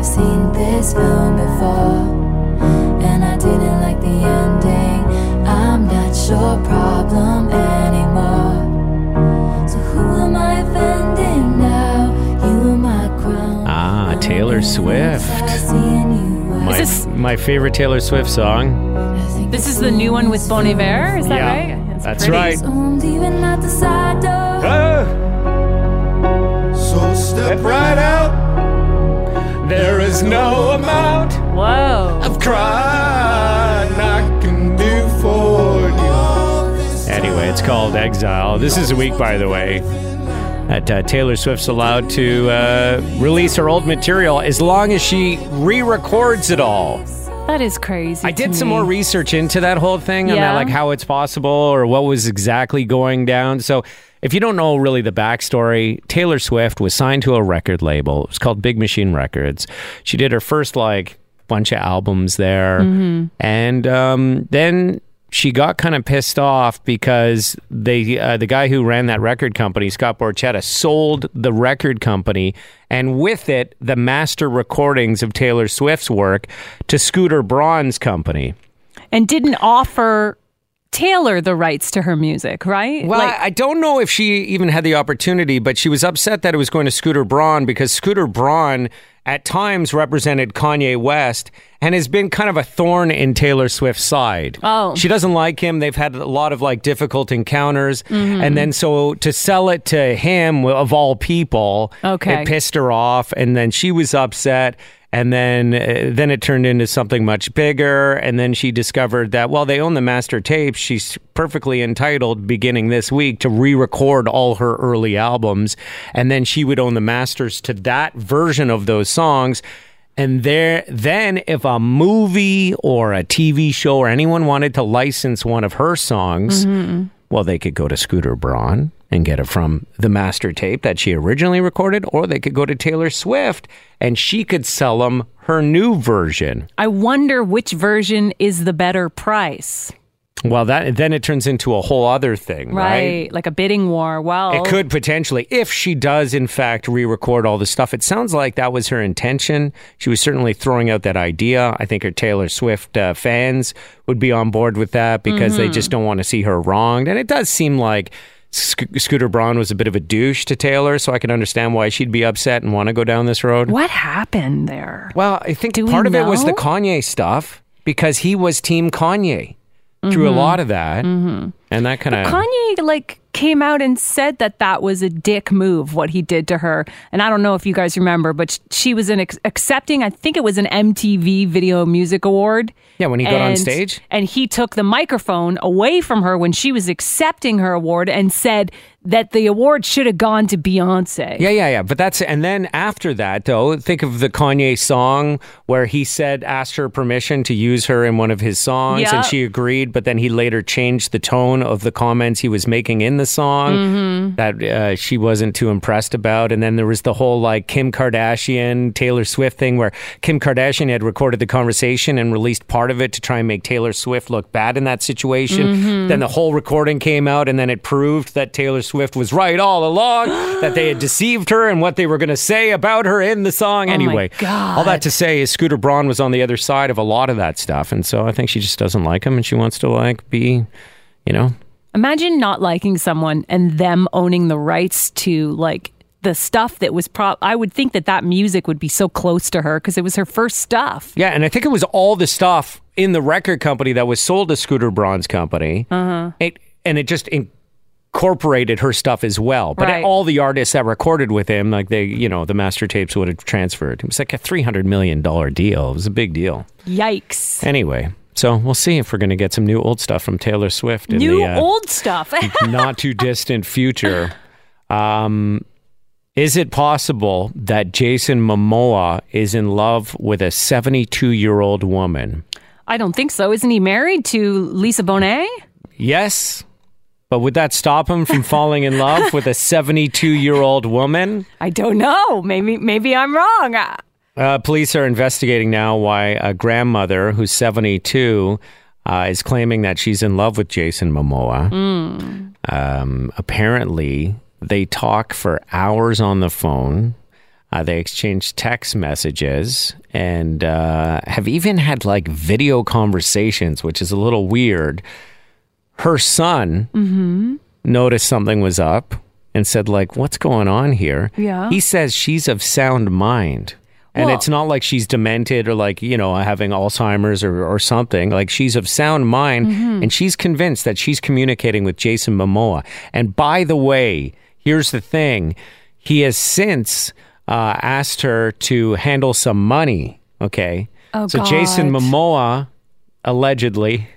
I've seen this film before, and I didn't like the ending. I'm not your problem anymore. So who am I offending now? You are my crown. Ah, Taylor Swift. My, this- my favorite Taylor Swift song. This is the new one with Bon Iver, is that Yeah, right? It's that's pretty. right. Zoomed even at the side door. So step right out. There is no amount Whoa. of crime I can do for you. Anyway, it's called Exile. This is a week, by the way, that uh, Taylor Swift's allowed to uh, release her old material as long as she re records it all. That is crazy. I did some me. more research into that whole thing and Yeah? that, like how it's possible or what was exactly going down. So, if you don't know really the backstory, Taylor Swift was signed to a record label. It was called Big Machine Records. She did her first like bunch of albums there, Mm-hmm. and um, then she got kind of pissed off because they uh, the guy who ran that record company, Scott Borchetta, sold the record company and with it the master recordings of Taylor Swift's work to Scooter Braun's company. And didn't offer Taylor the rights to her music, right? Well, Like- I I don't know if she even had the opportunity, but she was upset that it was going to Scooter Braun because Scooter Braun at times represented Kanye West and has been kind of a thorn in Taylor Swift's side. Oh. She doesn't like him. They've had a lot of like difficult encounters. Mm-hmm. And then so to sell it to him of all people, Okay. it pissed her off and then she was upset and then uh, then it turned into something much bigger. And then she discovered that while they own the master tapes. She's perfectly entitled beginning this week to re-record all her early albums. And then she would own the masters to that version of those songs. And there then if a movie or a TV show or anyone wanted to license one of her songs well, they could go to Scooter Braun and get it from the master tape that she originally recorded, or they could go to Taylor Swift and she could sell them her new version. I wonder which version is the better price. Well, that then it turns into a whole other thing, right? Like a bidding war. Well, It could potentially, if she does in fact re-record all the stuff. It sounds like that was her intention. She was certainly throwing out that idea. I think her Taylor Swift uh, fans would be on board with that because they just don't want to see her wronged. And it does seem like Sc- Scooter Braun was a bit of a douche to Taylor, so I can understand why she'd be upset and want to go down this road. What happened there? Well, I think Do part of it was the? Kanye stuff because he was Team Kanye through a mm-hmm. lot of that, mm-hmm. and that kind of Kanye like came out and said that that was a dick move what he did to her. And i don't know if you guys remember but she was an ex- accepting i think it was an mtv video music award. Yeah, when he got on stage? and he took the microphone away from her when she was accepting her award and said that the award should have gone to beyonce Yeah, yeah, yeah. But that's and then after that though, think of the Kanye song where he said asked her permission to use her in one of his songs Yeah. and she agreed, but then he later changed the tone of the comments he was making in the song Mm-hmm. that uh, she wasn't too impressed about. And then there was the whole like Kim Kardashian, Taylor Swift thing where Kim Kardashian had recorded the conversation and released part of it to try and make Taylor Swift look bad in that situation. Mm-hmm. Then the whole recording came out and then it proved that Taylor Swift was right all along, that they had deceived her and what they were going to say about her in the song. Oh anyway, all that to say is Scooter Braun was on the other side of a lot of that stuff. And so I think she just doesn't like him and she wants to like be, you know, imagine not liking someone and them owning the rights to like the stuff that was pro i would think that that music would be so close to her because it was her first stuff Yeah, and I think it was all the stuff in the record company that was sold to Scooter Braun's company. Uh-huh. It and it just incorporated her stuff as well. But Right. all the artists that recorded with him, like they, you know, the master tapes would have transferred. It was like a three hundred million dollar deal. It was a big deal. yikes Anyway, so we'll see if we're going to get some new old stuff from Taylor Swift in new the uh, old stuff not too distant future. Um, is it possible that Jason Momoa is in love with a 72 year old woman? i don't think so isn't he married to lisa bonet Yes. But would that stop him from falling in love with a 72 year old woman? i don't know maybe maybe i'm wrong Uh, Uh, police are investigating now why a grandmother who's 72 uh, is claiming that she's in love with Jason Momoa. Um, apparently, they talk for hours on the phone. Uh, they exchange text messages and uh, have even had like video conversations, which is a little weird. Her son noticed something was up and said, like, what's going on here? Yeah. He says she's of sound mind. And Well- it's not like she's demented or like, you know, having Alzheimer's or, or something. Like she's of sound mind Mm-hmm. and she's convinced that she's communicating with Jason Momoa. And by the way, here's the thing he has since uh, asked her to handle some money. Okay. Oh, so Jason Momoa, allegedly,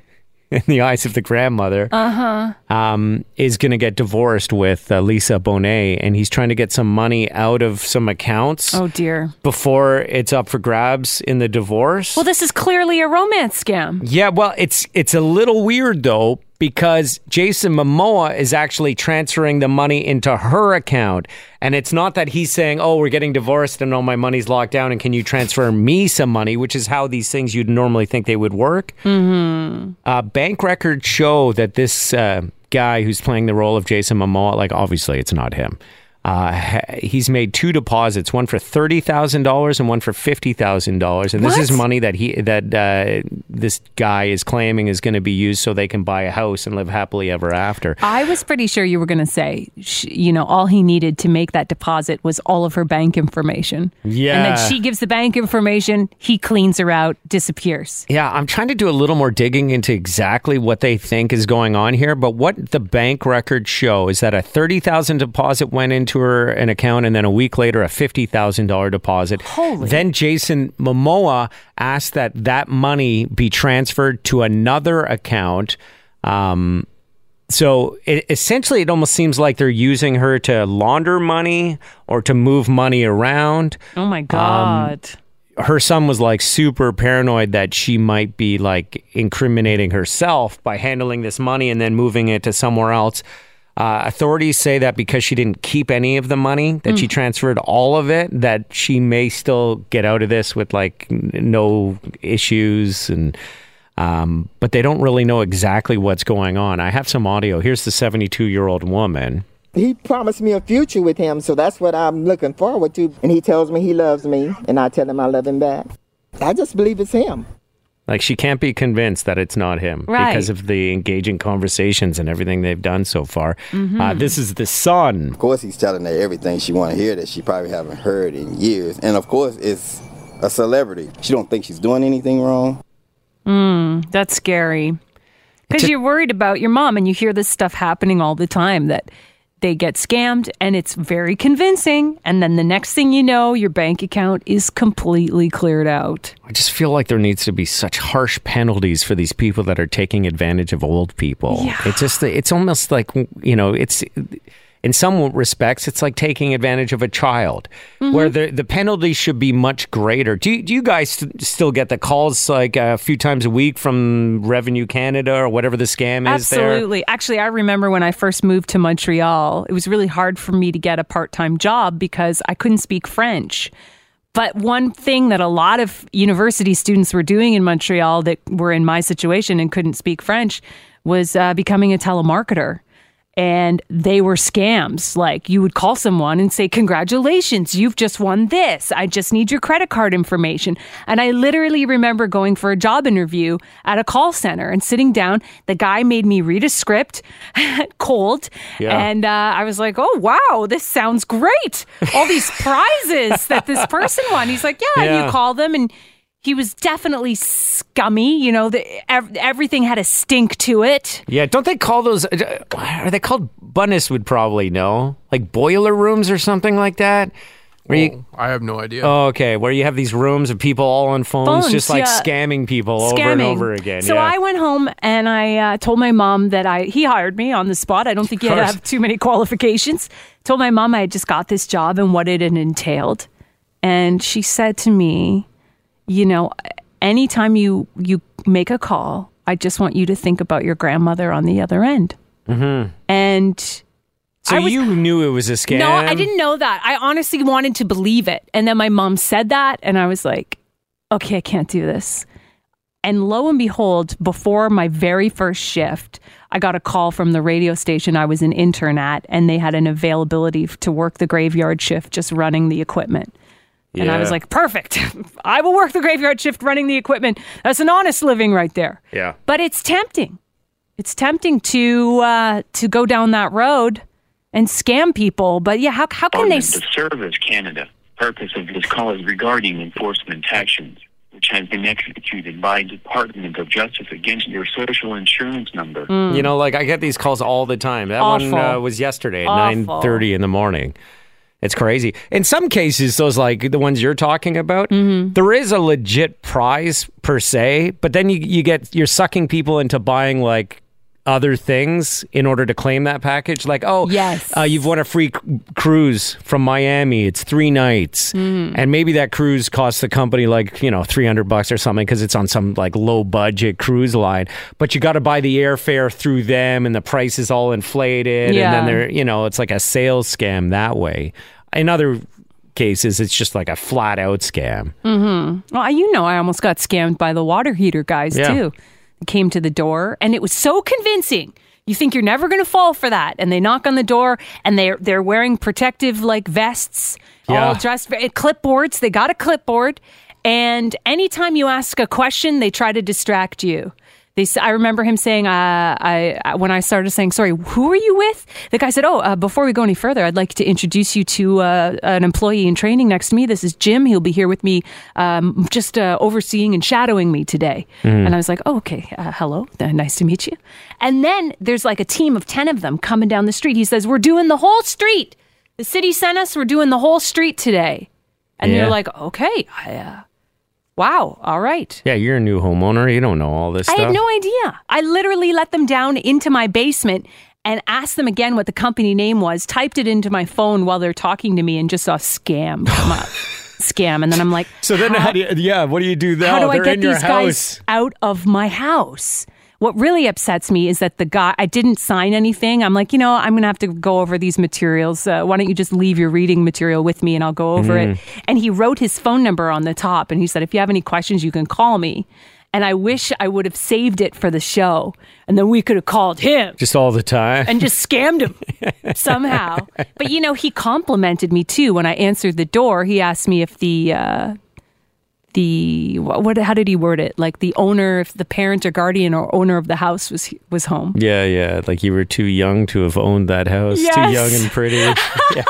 in the eyes of the grandmother, uh um, is going to get divorced with uh, Lisa Bonet, and he's trying to get some money out of some accounts Oh dear. before it's up for grabs in the divorce. Well, this is clearly a romance scam. yeah, well, it's it's a little weird though because Jason Momoa is actually transferring the money into her account, and it's not that he's saying, "Oh, we're getting divorced and all my money's locked down, and can you transfer me some money?" Which is how these things you'd normally think they would work. Uh, bank records show that this uh, guy who's playing the role of Jason Momoa, like obviously it's not him. Uh, he's made two deposits, one for thirty thousand dollars and one for fifty thousand dollars, and this is money that he that uh, this guy is claiming is going to be used so they can buy a house and live happily ever after. I was pretty sure you were going to say, you know, all he needed to make that deposit was all of her bank information. Yeah, And then she gives the bank information, he cleans her out, disappears. Yeah, I'm trying to do a little more digging into exactly what they think is going on here. But what the bank records show is that a thirty thousand deposit went into her an account, and then a week later, a fifty thousand dollar deposit. Holy. Then Jason Momoa asked that that money be transferred to another account. Um, so it, essentially, it almost seems like they're using her to launder money or to move money around Oh my God. her son was like super paranoid that she might be like incriminating herself by handling this money and then moving it to somewhere else. Uh, authorities say that because she didn't keep any of the money, that she transferred all of it, that she may still get out of this with like n- no issues and. Um, but they don't really know exactly what's going on. I have some audio. Here's the 72 year old woman. He promised me a future with him, so that's what I'm looking forward to. And he tells me he loves me, and I tell him I love him back. I just believe it's him. Like she can't be convinced that it's not him Right. because of the engaging conversations and everything they've done so far. Uh, this is the son. Of course, he's telling her everything she want to hear that she probably haven't heard in years. And of course, it's a celebrity. She don't think she's doing anything wrong. That's scary. Because you're worried about your mom and you hear this stuff happening all the time that they get scammed and it's very convincing. And then the next thing you know, your bank account is completely cleared out. I just feel like there needs to be such harsh penalties for these people that are taking advantage of old people. Yeah. It's just, it's almost like, you know, it's, in some respects, it's like taking advantage of a child, where the the penalty should be much greater. Do you, do you guys st- still get the calls like a few times a week from Revenue Canada or whatever the scam is there? Absolutely. Actually, I remember when I first moved to Montreal, it was really hard for me to get a part time job because I couldn't speak French. But one thing that a lot of university students were doing in Montreal that were in my situation and couldn't speak French was uh, becoming a telemarketer. And they were scams. Like you would call someone and say, Congratulations, you've just won this. I just need your credit card information. And I literally remember going for a job interview at a call center and sitting down. The guy made me read a script cold. Yeah. And uh, I was like, Oh, wow, this sounds great. All these prizes that this person won. He's like, Yeah, Yeah. you call them and he was definitely scummy. You know, the, ev- everything had a stink to it. Yeah, don't they call those? uh, Are they called? Bunnis would probably know, like boiler rooms or something like that. Where you, I have no idea. oh, okay, where you have these rooms of people all on phones, Phones, just like yeah. scamming people over and over again. So yeah. I went home and I uh, told my mom that I he hired me on the spot. I don't think he had to have too many qualifications. Told my mom I had just got this job and what it had entailed, and she said to me, "You know, anytime you you make a call, I just want you to think about your grandmother on the other end." Mm-hmm. And so was- you knew it was a scam. no, I didn't know that. I honestly wanted to believe it. And then my mom said that, and I was like, okay, I can't do this. And lo and behold, before my very first shift, I got a call from the radio station I was an intern at, and they had an availability to work the graveyard shift, just running the equipment. And I was like, perfect. I will work the graveyard shift running the equipment. That's an honest living right there. Yeah. But it's tempting. It's tempting to uh, to go down that road and scam people. But yeah, how how can they? Department s- of Service Canada. Purpose of this call is regarding enforcement actions, which has been executed by Department of Justice against your social insurance number. Mm. You know, like I get these calls all the time. That one uh, was yesterday at Awful. nine thirty in the morning. It's crazy. In some cases, those like the ones you're talking about, Mm-hmm. there is a legit prize per se, but then you you get you're sucking people into buying like other things in order to claim that package. Like, oh, Yes. uh, you've won a free c- cruise from Miami. It's three nights, Mm-hmm. and maybe that cruise costs the company like you know three hundred bucks or something because it's on some like low budget cruise line. But you got to buy the airfare through them, and the price is all inflated, Yeah. and then they're you know it's like a sales scam that way. In other cases, it's just like a flat out scam. Well, you know, I almost got scammed by the water heater guys Yeah. too. Came to the door, and it was so convincing. You think you're never going to fall for that, and they knock on the door, and they're they're wearing protective like vests, all Yeah. dressed eh, clipboards. They got a clipboard, and anytime you ask a question, they try to distract you. They, I remember him saying, uh, I, I when I started saying, "Sorry, who are you with?" The guy said, "Oh, uh, before we go any further, I'd like to introduce you to uh, an employee in training next to me. This is Jim. He'll be here with me, um, just uh, overseeing and shadowing me today." And I was like, "Oh, okay. Uh, hello, Uh, nice to meet you." And then there's like a team of ten of them coming down the street. He says, "We're doing the whole street. The city sent us. We're doing the whole street today." And Yeah. you're like, "Okay, I, uh, wow, all right." Yeah, you're a new homeowner. You don't know all this I stuff. had no idea. I literally let them down into my basement and asked them again what the company name was, typed it into my phone while they're talking to me, and just saw scam come up. scam. And then I'm like, so then, how do you, yeah, what do you do now? how do I They're get in your these house. guys out of my house? What really upsets me is that the guy, I didn't sign anything. I'm like, you know, I'm going to have to go over these materials. Uh, why don't you just leave your reading material with me and I'll go over it? And he wrote his phone number on the top and he said, if you have any questions, you can call me. And I wish I would have saved it for the show and then we could have called him Just all the time. and just scammed him somehow. But you know, he complimented me too when I answered the door. He asked me if the uh, the what, how did he word it? Like the owner, if the parent or guardian or owner of the house was was home. yeah, yeah. Like you were too young to have owned that house. Too young and pretty. yeah.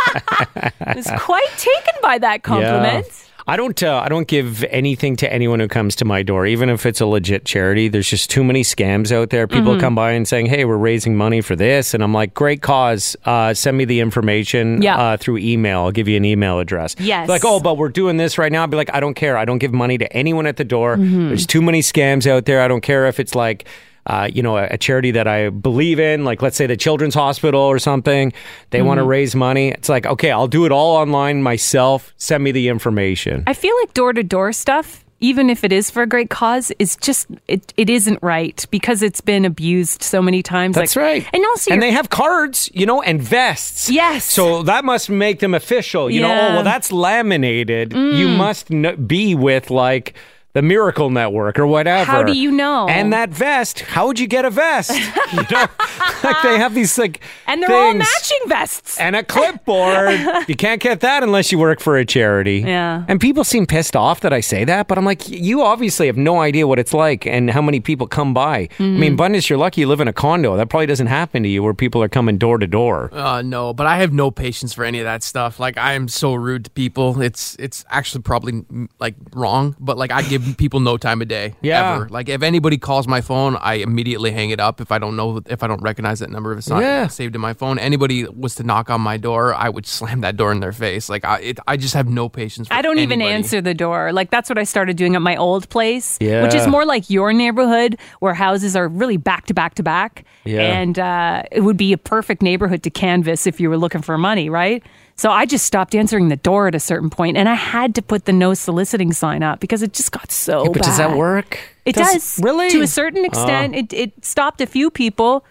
I was quite taken by that compliment. Yeah. I don't. Uh, I don't give anything to anyone who comes to my door, even if it's a legit charity. There's just too many scams out there. Mm-hmm. People come by and saying, "Hey, we're raising money for this," and I'm like, "Great cause. Uh, send me the information Yeah. uh, through email. I'll give you an email address." Yes. Like, oh, but we're doing this right now. I'd be like, I don't care. I don't give money to anyone at the door. Mm-hmm. There's too many scams out there. I don't care if it's like. Uh, you know, a, a charity that I believe in, like let's say the Children's Hospital or something, they want Mm-hmm. to raise money. It's like, okay, I'll do it all online myself. Send me the information. I feel like door to door stuff, even if it is for a great cause, is just it, it isn't right because it's been abused so many times. That's Like- right. And also, and they have cards, you know, and vests. Yes. So that must make them official. You know, Yeah. Mm. oh, well, that's laminated. You must be with like the Miracle Network or whatever. How do you know? And that vest, how would you get a vest? you know, like they have these like and they're all things. matching vests. And a clipboard. you can't get that unless you work for a charity. Yeah. And people seem pissed off that I say that, but I'm like, you obviously have no idea what it's like and how many people come by. I Mm-hmm. mean, Bundes, you're lucky you live in a condo. That probably doesn't happen to you where people are coming door to door. Uh, no, but I have no patience for any of that stuff. Like I am so rude to people. It's it's actually probably mm, like wrong, but like I give people no time of day. Yeah. Ever. Like if anybody calls my phone, I immediately hang it up if I don't know if I don't recognize that number if it's not Yeah. saved in my phone. Anybody was to knock on my door, I would slam that door in their face. Like I it, I just have no patience. for I don't even answer the door. Like that's what I started doing at my old place, yeah. which is more like your neighborhood where houses are really back to back to back. Yeah. And uh, it would be a perfect neighborhood to canvas if you were looking for money, right? So I just stopped answering the door at a certain point, and I had to put the no soliciting sign up because it just got so but bad. does that work? It does. Really? To a certain extent, it, it stopped a few people.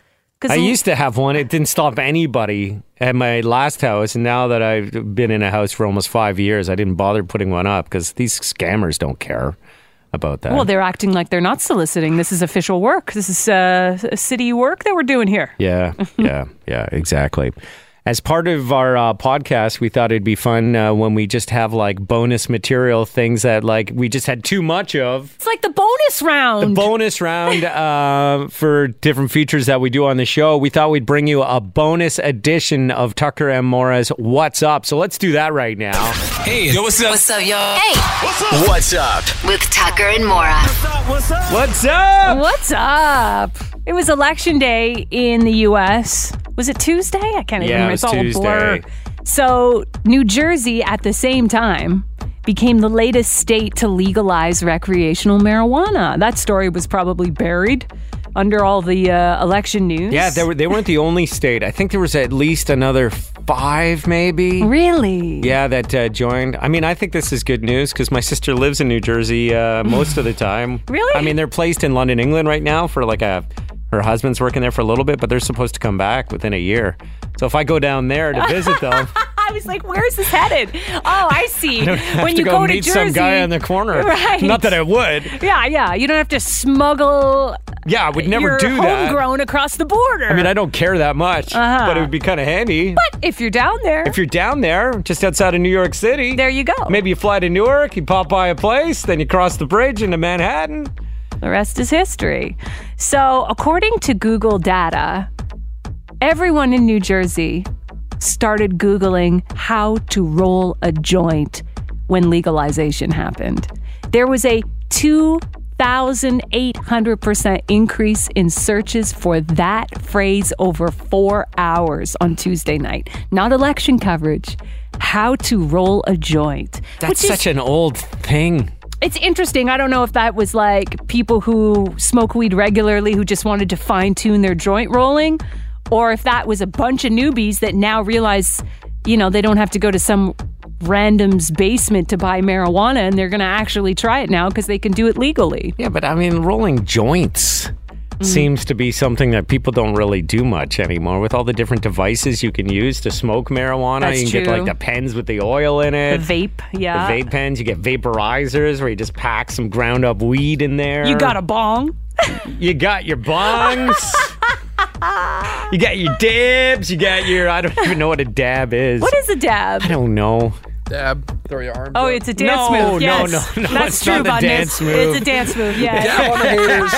I used to have one. It didn't stop anybody at my last house. And now that I've been in a house for almost five years, I didn't bother putting one up because these scammers don't care about that. well, they're acting like they're not soliciting. This is official work. This is uh, city work that we're doing here. Yeah, yeah, yeah, exactly. As part of our uh, podcast, we thought it'd be fun uh, when we just have like bonus material things that like we just had too much of. It's like the bonus round. The bonus round uh, for different features that we do on the show. We thought we'd bring you a bonus edition of Tucker and Mora's What's Up. So let's do that right now. Hey, yo, what's up? What's up, y'all? Hey, What's up? What's up with Tucker and Mora. What's up? What's up? What's up? It was election day in the U.S. Was it Tuesday? I can't even Yeah, it remember. was it's all Tuesday. a blur. So, New Jersey at the same time became the latest state to legalize recreational marijuana. That story was probably buried under all the uh, election news. Yeah, they, were, they weren't the only state. I think there was at least another five, maybe. Really? Yeah, that uh, joined. I mean, I think this is good news because my sister lives in New Jersey uh, most of the time. Really? I mean, they're placed in London, England right now for like a. Her husband's working there for a little bit, but they're supposed to come back within a year. So if I go down there to visit them, I was like, where's this headed? Oh, I see. I when to you go, go, to meet Jersey, some guy on the corner. Right. Not that I would. Yeah, yeah. You don't have to smuggle Yeah, I would never do that. homegrown across the border. I mean, I don't care that much, Uh-huh. but it would be kind of handy. But if you're down there, if you're down there, just outside of New York City, there you go. maybe you fly to Newark, you pop by a place, then you cross the bridge into Manhattan. The rest is history. So, according to Google data, everyone in New Jersey started Googling how to roll a joint when legalization happened. There was a 2,800% increase in searches for that phrase over four hours on Tuesday night. Not election coverage, how to roll a joint. That's which is- such an old thing. It's interesting. I don't know if that was like people who smoke weed regularly who just wanted to fine tune their joint rolling, or if that was a bunch of newbies that now realize, you know, they don't have to go to some random's basement to buy marijuana and they're going to actually try it now because they can do it legally. Yeah, but I mean, rolling joints Mm-hmm. seems to be something that people don't really do much anymore. With all the different devices you can use to smoke marijuana, That's you can get like the pens with the oil in it. The vape, yeah. The vape pens, you get vaporizers where you just pack some ground up weed in there. You got a bong? You got your bongs. you got your dabs. You got your. I don't even know what a dab is. What is a dab? I don't know. Dab, throw your arms Oh, up. it's a dance No, move. no, Yes. no, no, That's it's true, not a dance move. It's a dance move. Yeah. Dab on the haters.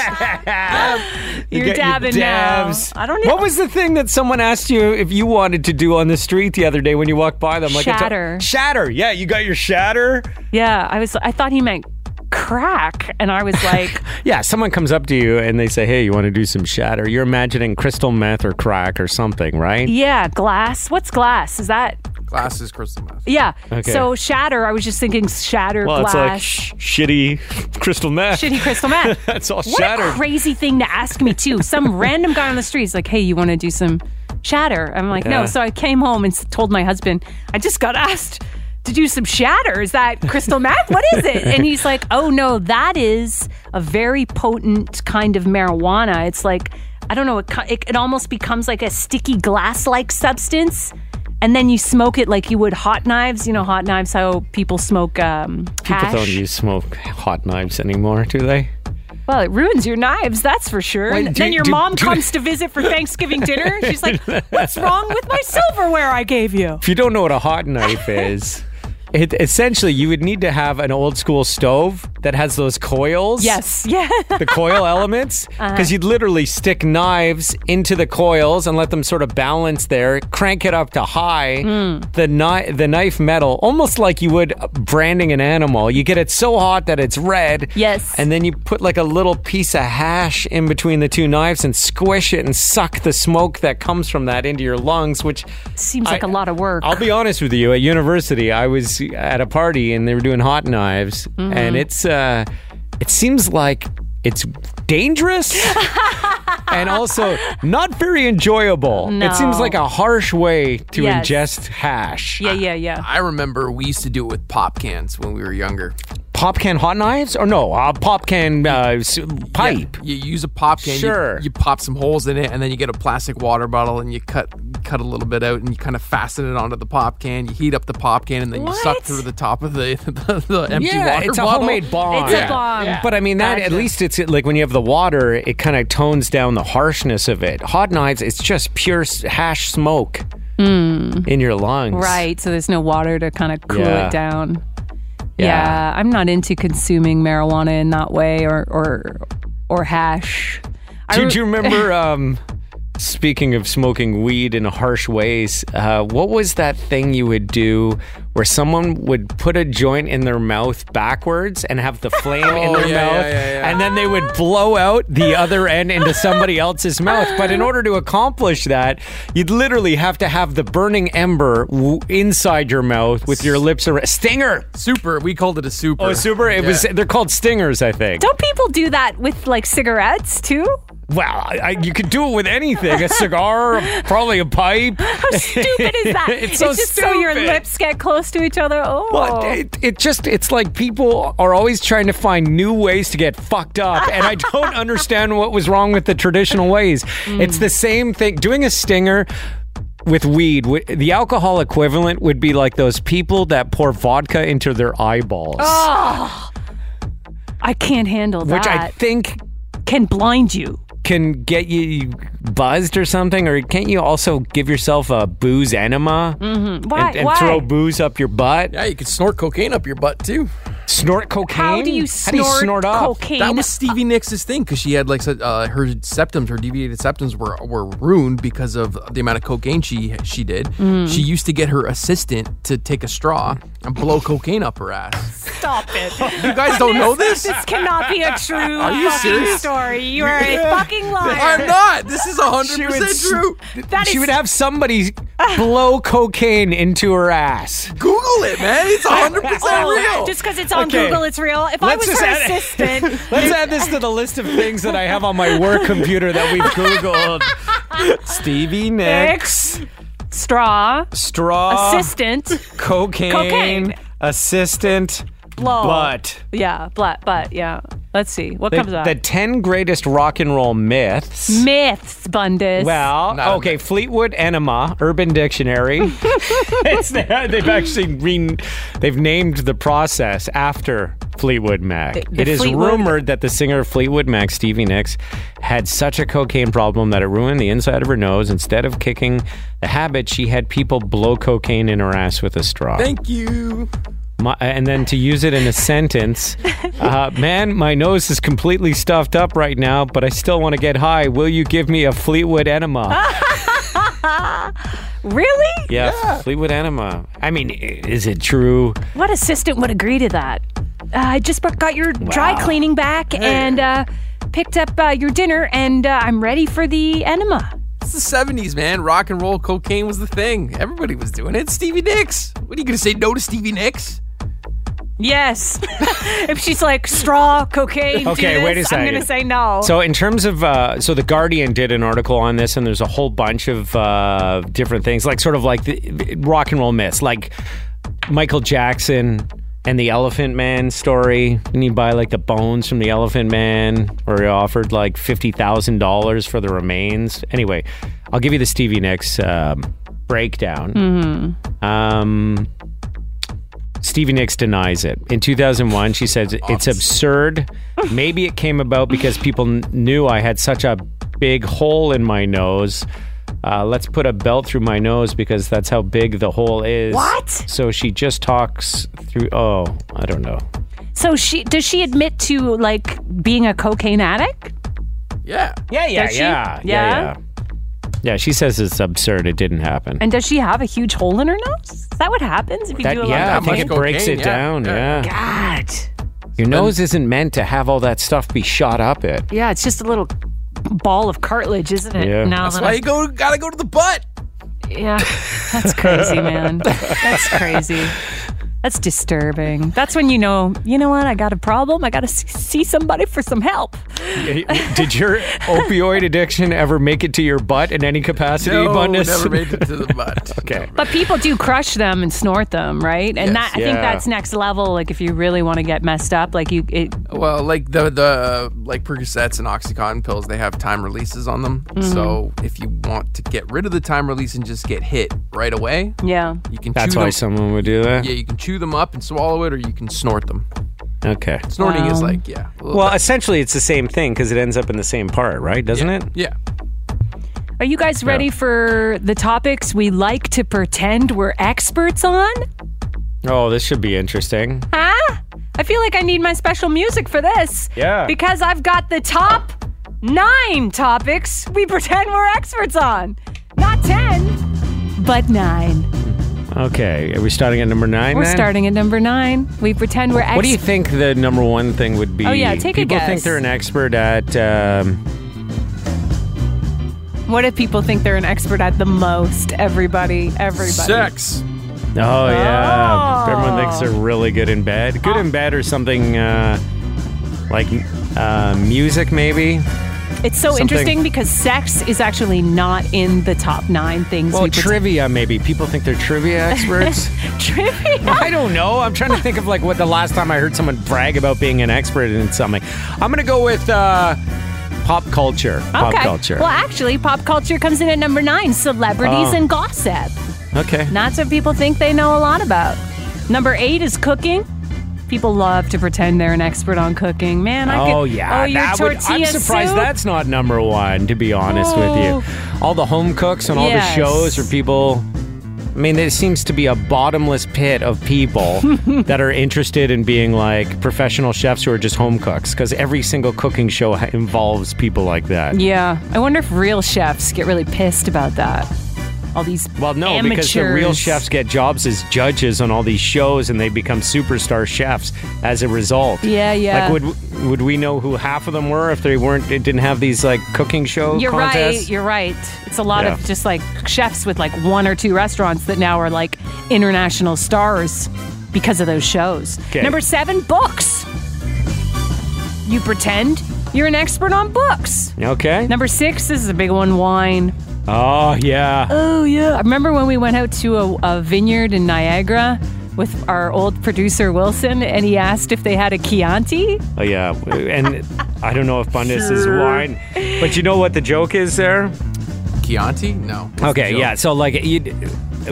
You You're get your dabbing now. I don't know. What was the thing that someone asked you if you wanted to do on the street the other day when you walked by them? Like it's a- Shatter. shatter. Yeah, you got your shatter. Yeah, I was. I thought he meant crack, and I was like, Yeah, someone comes up to you and they say, "Hey, you want to do some shatter?" You're imagining crystal meth or crack or something, right? "Yeah, glass. What's glass? Is that?" Glass is crystal meth. Yeah. Okay. So shatter. I was just thinking shatter Well, glass. it's like sh- shitty crystal meth. Shitty crystal meth. That's all what shattered. a crazy thing to ask me too. Some random guy on the street is like, "Hey, you want to do some shatter?" I'm like, Yeah. "No." So I came home and s- told my husband, "I just got asked to do some shatter. Is that crystal meth? What is it?" And he's like, "Oh no, that is a very potent kind of marijuana. It's like I don't know. It it, it almost becomes like a sticky glass-like substance." And then you smoke it like you would hot knives. You know, hot knives, how people smoke um, People hash. don't use smoke hot knives anymore, do they? Well, it ruins your knives, that's for sure. Wait, do- then your do- mom do- comes to visit for Thanksgiving dinner. She's like, "What's wrong with my silverware I gave you?" If you don't know what a hot knife is, it, essentially you would need to have an old school stove that has those coils. Yes, yeah. the coil elements because Uh-huh. you'd literally stick knives into the coils and let them sort of balance there crank it up to high Hmm. the knife the knife metal almost like you would branding an animal you get it so hot that it's red Yes. and then you put like a little piece of hash in between the two knives and squish it and suck the smoke that comes from that into your lungs which Seems like a lot of work. I'll be honest with you. At university, I was at a party and they were doing hot knives, Mm-hmm. and it's uh, it seems like it's dangerous and also not very enjoyable. It seems like a harsh way to Yes. ingest hash. yeah, yeah, yeah. I remember we used to do it with pop cans when we were younger. Pop can hot knives or no? Uh, pop can uh, s- pipe. You use a pop can. you- Sure. You, pop some holes in it, and then you get a plastic water bottle, and you cut cut a little bit out, and you kind of fasten it onto the pop can. You heat up the pop can, and then you suck through the top of the the, the empty yeah, water it's a homemade bong. It's a bomb. But I mean, that at least it's like when you have the water, it kind of tones down the harshness of it. Hot knives, it's just pure hash smoke. in your lungs. Right. So there's no water to kind of cool Yeah. it down. Yeah. Yeah. I'm not into consuming marijuana in that way or or or hash. I Did re- you remember? Um, speaking of smoking weed in harsh ways, uh, what was that thing you would do where someone would put a joint in their mouth backwards and have the flame in Oh, their yeah, mouth, yeah, yeah, yeah. and then they would blow out the other end into somebody else's mouth? But in order to accomplish that, you'd literally have to have the burning ember w- inside your mouth with your lips around. Stinger. Super. We called it a super. Oh, super! It was. They're called stingers, I think. Don't people do that with like cigarettes too? Well, I, I, you could do it with anything: a cigar, probably a pipe. How stupid is that? It's so just so your lips get close to each other. Oh, Well, it, it just, it's like people are always trying to find new ways to get fucked up. And I don't understand what was wrong with the traditional ways. Mm. It's the same thing. Doing a stinger with weed, the alcohol equivalent would be like those people that pour vodka into their eyeballs, I can't handle that. which I think can blind you. Can get you buzzed or something. Or can't you also give yourself a booze enema Why? and, and Why? throw booze up your butt? Yeah, you could snort cocaine up your butt too. Snort cocaine? How do you How snort, do you snort up? cocaine? That was Stevie Nicks' thing because she had like uh, her septums, her deviated septums were were ruined because of the amount of cocaine she she did. Mm. She used to get her assistant to take a straw and blow cocaine up her ass. Stop it. You guys don't know this? This cannot be a true Are you fucking serious? story. You are a fucking liar. I'm not. This is hundred She would percent s- true. That she is- would have somebody blow cocaine into her ass. Google it, man. It's oh, hundred percent Oh, real. Just because it's on Okay. Google, it's real. If I Let's was just her add it. assistant, Let's add this to the list of things that I have on my work computer that we've Googled. Stevie Nicks, Nicks, straw, straw, assistant, cocaine, Cocaine. assistant, blow. butt. Yeah, butt, butt, yeah. Let's see. What The, comes up? the 10 greatest rock and roll myths. Myths, Bundus. Well, Not okay, Fleetwood Enema, Urban Dictionary. it's, they've actually re- they've named the process after Fleetwood Mac. The- the it is Fleetwood- rumored that the singer of Fleetwood Mac, Stevie Nicks, had such a cocaine problem that it ruined the inside of her nose. Instead of kicking the habit, she had people blow cocaine in her ass with a straw. Thank you. My, and then to use it in a sentence, uh, man, my nose is completely stuffed up right now, but I still want to get high. Will you give me a Fleetwood enema? really? yeah, Fleetwood enema. I mean, i- is it true? What assistant would agree to that? Uh, I just got your dry Wow. cleaning back and uh, picked up uh, your dinner, and uh, I'm ready for the enema. It's the seventies, man. Rock and roll cocaine was the thing. Everybody was doing it. Stevie Nicks. What are you gonna say no to Stevie Nicks? Yes. if she's like straw, cocaine, Okay, wait a this, I'm gonna say no. So, in terms of, uh, so the Guardian did an article on this, and there's a whole bunch of uh, different things, like sort of like the rock and roll myths, like Michael Jackson and the Elephant Man story. And you buy like the bones from the Elephant Man, or he offered like fifty thousand dollars for the remains. Anyway, I'll give you the Stevie Nicks um, breakdown. Um, Stevie Nicks denies it. In 2001, she says it's absurd. Maybe it came about because people kn- knew I had such a big hole in my nose. Uh, let's put a belt through my nose because that's how big the hole is. What? So she just talks through. Oh, I don't know. So she does she admit to like being a cocaine addict? Yeah. Yeah, yeah, Does she? yeah, yeah, Yeah? Yeah. Yeah, she says it's absurd. It didn't happen. And does she have a huge hole in her nose? Is that what happens if you That- do a lot yeah, I of think cocaine? it breaks cocaine, it yeah, down. yeah. Yeah. God. Your nose isn't meant to have all that stuff be shot up it. Yeah, it's just a little ball of cartilage, isn't it? Yeah. Now That's that why I- you go gotta go to the butt. Yeah, that's crazy, man. That's crazy. That's disturbing. That's when you know, you know what? I got a problem. I got to see somebody for some help. Did your opioid addiction ever make it to your butt in any capacity, No, Bundes? never made it to the butt. Okay. But people do crush them and snort them, right? And Yes. that I think that's next level. Like if you really want to get messed up, like you, it, Well, like the the like Percocets and OxyContin pills, they have time releases on them. Mm-hmm. So if you want to get rid of the time release and just get hit right away, yeah. you can That's chew why them. someone would do that? Yeah, you can chew them up and swallow it, or you can snort them. Okay. Snorting is Wow. like yeah. a little Well, bit- essentially, it's the same thing because it ends up in the same part, right? Doesn't yeah, it? Yeah. Are you guys ready Yeah. for the topics we like to pretend we're experts on? Oh, this should be interesting. Huh? I feel like I need my special music for this. Yeah. Because I've got the top nine topics we pretend we're experts on. Not 10, but nine. Okay, are we starting at number 9 We're then? starting at number nine. We pretend we're experts. What do you think the number one thing would be? Oh, yeah, take a guess. People think they're an expert at. Um, What if people think they're an expert at the most? Everybody, everybody. Sex. oh yeah, Oh. everyone thinks they're really good in bed. Good in bed or something uh, like uh, music, maybe. It's so Something- interesting because sex is actually not in the top nine things Well, we trivia, maybe. People think they're trivia experts. Trivia. I don't know. I'm trying to think of like what the last time I heard someone brag about being an expert in something. I'm gonna go with uh, pop culture. Pop okay. culture. Well, actually, pop culture comes in at number nine celebrities Oh. and gossip. okay. That's what people think they know a lot about. Number eight is cooking. People love to pretend they're an expert on cooking. Man, I Oh could. yeah, Oh, your that would, I'm tortilla surprised soup? that's not number one. To be honest with you, oh. all the home cooks and all Yes. the shows are people. I mean, there seems to be a bottomless pit of people that are interested in being like professional chefs who are just home cooks because every single cooking show ha- involves people like that. Yeah, I wonder if real chefs get really pissed about that. All these Well, no, because the real chefs get jobs as judges on all these shows, and they become superstar chefs as a result. Yeah, yeah. Like, would would we know who half of them were if they weren't? It didn't have these like cooking show You're contests. right. You're right. It's a lot Yeah. of just like chefs with like one or two restaurants that now are like international stars because of those shows. 'Kay. Number seven, books. You pretend you're an expert on books. Okay. Number six, this is a big one, wine. Oh yeah. Oh, yeah. I remember when we went out to a, a vineyard in Niagara with our old producer Wilson, and he asked if they had a Chianti. Oh yeah. And I don't know if Bundes is wine, but you know what the joke is there? Chianti? No. What's Okay. Yeah. So like you.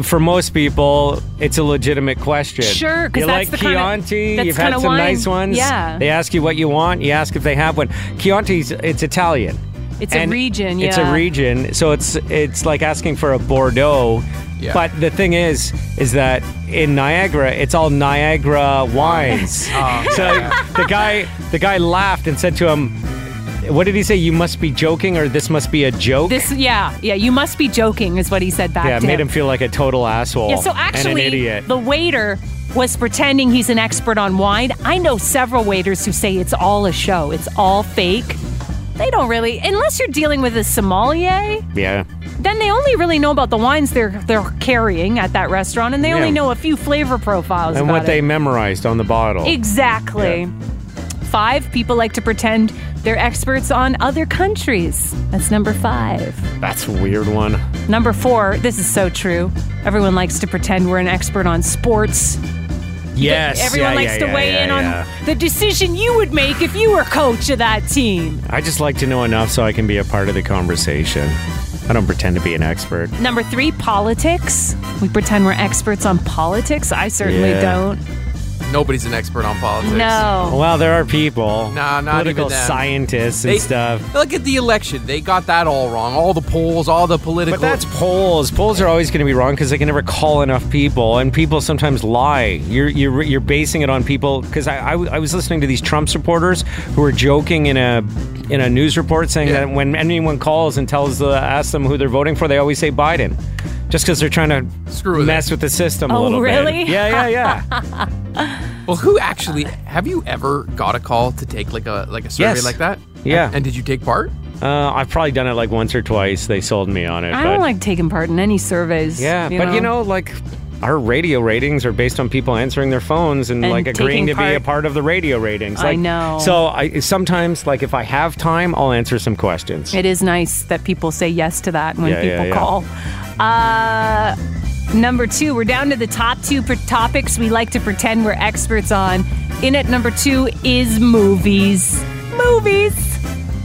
For most people, it's a legitimate question. Sure, 'cause you that's like the kinda- Chianti. that's You've had some wine. nice ones. Yeah. They ask you what you want. You ask if they have one. Chianti's it's Italian. It's a And region, It's a region, so it's it's like asking for a Bordeaux. Yeah. But the thing is, is that in Niagara, it's all Niagara wines. Oh, so the guy the guy laughed and said to him, "What did he say? You must be joking, or this must be a joke." This, yeah, yeah. You must be joking, is what he said back yeah, it made him feel like a total asshole. Yeah, so and actually, an idiot. the waiter was pretending he's an expert on wine. I know several waiters who say it's all a show, it's all fake. They don't really, unless you're dealing with a sommelier, yeah. then they only really know about the wines they're they're carrying at that restaurant, and they only know a few flavor profiles And what it. they memorized on the bottle. Exactly. Five, people like to pretend they're experts on other countries. That's number five. That's a weird one. Number four, this is so true. Everyone likes to pretend we're an expert on sports. Yes. Everyone yeah, likes yeah, to weigh yeah, in on the decision you would make if you were coach of that team. I just like to know enough so I can be a part of the conversation. I don't pretend to be an expert. Number three, politics. We pretend we're experts on politics. I certainly don't. Nobody's an expert on politics. No. Well, there are people, Nah, not political even them. scientists and They, stuff. Look at the election. They got that all wrong. All the polls, all the political. But that's polls. Polls are always going to be wrong because they can never call enough people, and people sometimes lie. You're you're you're basing it on people because I, I I was listening to these Trump supporters who were joking in a in a news report saying Yeah. that when anyone calls and tells uh, asks them who they're voting for, they always say Biden, just because they're trying to Screw with mess it. with the system a Oh, little really? bit. Yeah, yeah, yeah. Well, who actually have you ever got a call to take like a like a survey Yes. like that? Yeah. And, and did you take part? uh, I've probably done it like once or twice. They sold me on it. I but- don't like taking part in any surveys. Yeah, but you know, like our radio ratings are based on people answering their phones and, And like agreeing to taking be a part- part of the radio ratings. I Like, know. So I sometimes, like, if I have time, I'll answer some questions. It is nice that people say yes to that when Yeah, people yeah. call. Uh, number two, we're down to the top two topics we like to pretend we're experts on. In at number two is movies. Movies.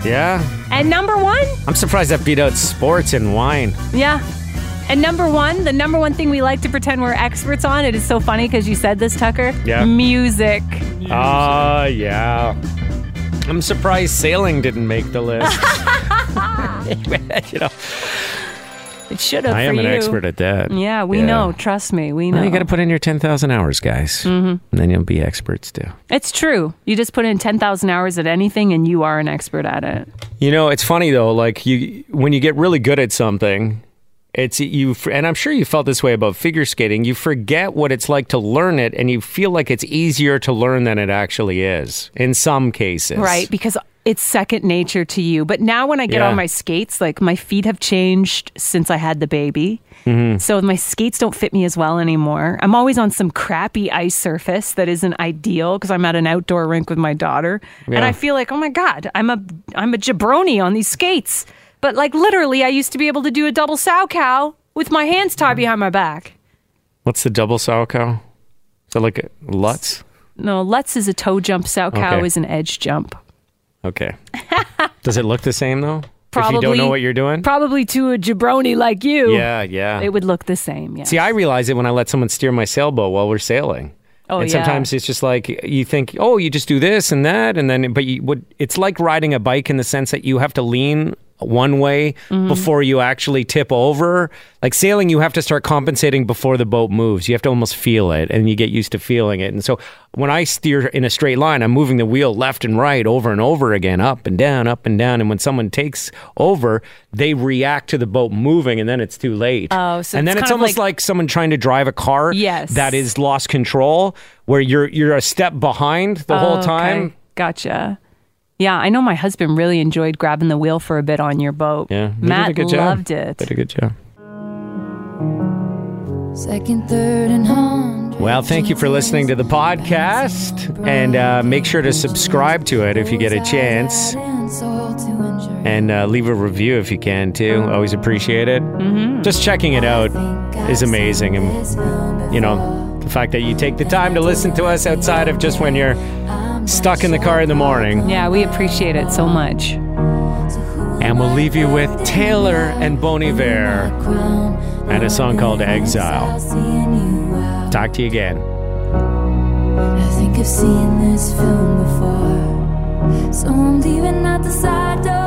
yeah, And number one, I'm surprised that beat out sports and wine. yeah. And number one, the number one thing we like to pretend we're experts on, it is so funny because you said this, Tucker. Yeah. Music. Ah, yeah. I'm surprised sailing didn't make the list. you know, It should have. I am an you. expert at that. Yeah, we Yeah. know. Trust me, we know. Well, you got to put in your 10,000 hours, guys. Mm-hmm. And then you'll be experts too. it's true. You just put in ten thousand hours at anything, and you are an expert at it. You know, it's funny though. Like you, when you get really good at something, it's you, and I'm sure you felt this way about figure skating. You forget what it's like to learn it, and you feel like it's easier to learn than it actually is in some cases. Right, because it's second nature to you. But now when I get Yeah. on my skates, like my feet have changed since I had the baby. Mm-hmm. So my skates don't fit me as well anymore. I'm always on some crappy ice surface that isn't ideal because I'm at an outdoor rink with my daughter. And I feel like, oh my God, I'm a I'm a jabroni on these skates. But like literally I used to be able to do a double Salchow with my hands tied mm. behind my back. What's the double Salchow? Is that like a Lutz? No, Lutz is a toe jump, Salchow Okay. is an edge jump. Okay. Does it look the same though? Probably if you don't know what you're doing. Probably to a jabroni like you. yeah, yeah. It would look the same, yeah. See, I realize it when I let someone steer my sailboat while we're sailing. Oh, and yeah. sometimes it's just like you think, oh, you just do this and that, and then, but you would. It's like riding a bike in the sense that you have to lean one way Mm-hmm. before you actually tip over. Like sailing, you have to start compensating before the boat moves. You have to almost feel it, and you get used to feeling it. And so, when I steer in a straight line, I'm moving the wheel left and right over and over again, up and down, up and down. And when someone takes over, they react to the boat moving, and then it's too late. Oh, so and it's then it's almost like- like someone trying to drive a car Yes. that is lost control where you're you're a step behind the whole Oh, time okay. Gotcha. Yeah, I know my husband really enjoyed grabbing the wheel for a bit on your boat. yeah they Matt did a good job. loved it. did a good job Second, third, and hundred. well thank you for listening to the podcast and uh, make sure to subscribe to it if you get a chance and uh, leave a review if you can too always appreciate it mm-hmm. just checking it out is amazing and you know the fact that you take the time to listen to us outside of just when you're stuck in the car in the morning Yeah, we appreciate it so much. And we'll leave you with Taylor and Bon Iver and a song called Exile. Talk to you again. I think I've seen this film before. So I'm leaving out the side door.